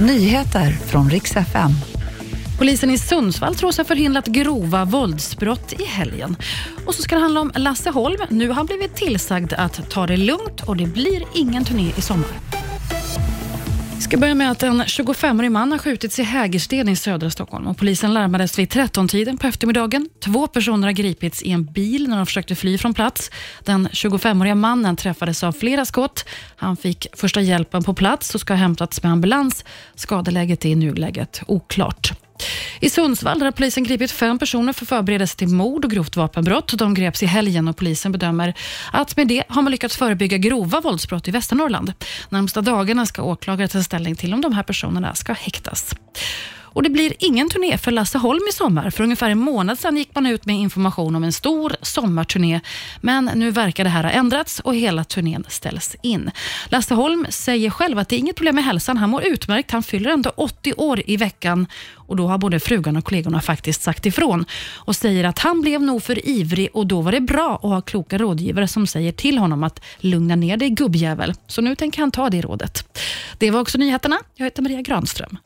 Nyheter från riks FM. Polisen i Sundsvall tror sig ha förhindrat grova våldsbrott i helgen. Och så ska det handla om Lasse Holm. Nu har han blivit tillsagd att ta det lugnt och det blir ingen turné i sommar. Vi ska börja med att en 25-årig man har skjutits i Hägersten i södra Stockholm. Och polisen larmades vid 13-tiden på eftermiddagen. Två personer har gripits i en bil när de försökte fly från plats. Den 25-åriga mannen träffades av flera skott. Han fick första hjälpen på plats och ska ha hämtats med ambulans. Skadeläget är i nuläget oklart. I Sundsvall har polisen gripit fem personer för förberedelse till mord och grovt vapenbrott. De greps i helgen och polisen bedömer att med det har man lyckats förebygga grova våldsbrott i Västernorrland. Närmsta dagarna ska åklagare ta ställning till om de här personerna ska häktas. Och Det blir ingen turné för Lasse Holm i sommar. För ungefär en månad sedan gick man ut med information om en stor sommarturné. Men nu verkar det här ha ändrats och hela turnén ställs in. Lasse Holm säger själv att det är inget problem med hälsan. Han mår utmärkt. Han fyller ändå 80 år i veckan och då har både frugan och kollegorna faktiskt sagt ifrån och säger att han blev nog för ivrig och då var det bra att ha kloka rådgivare som säger till honom att lugna ner dig gubbjävel. Så nu tänker han ta det rådet. Det var också nyheterna. Jag heter Maria Granström.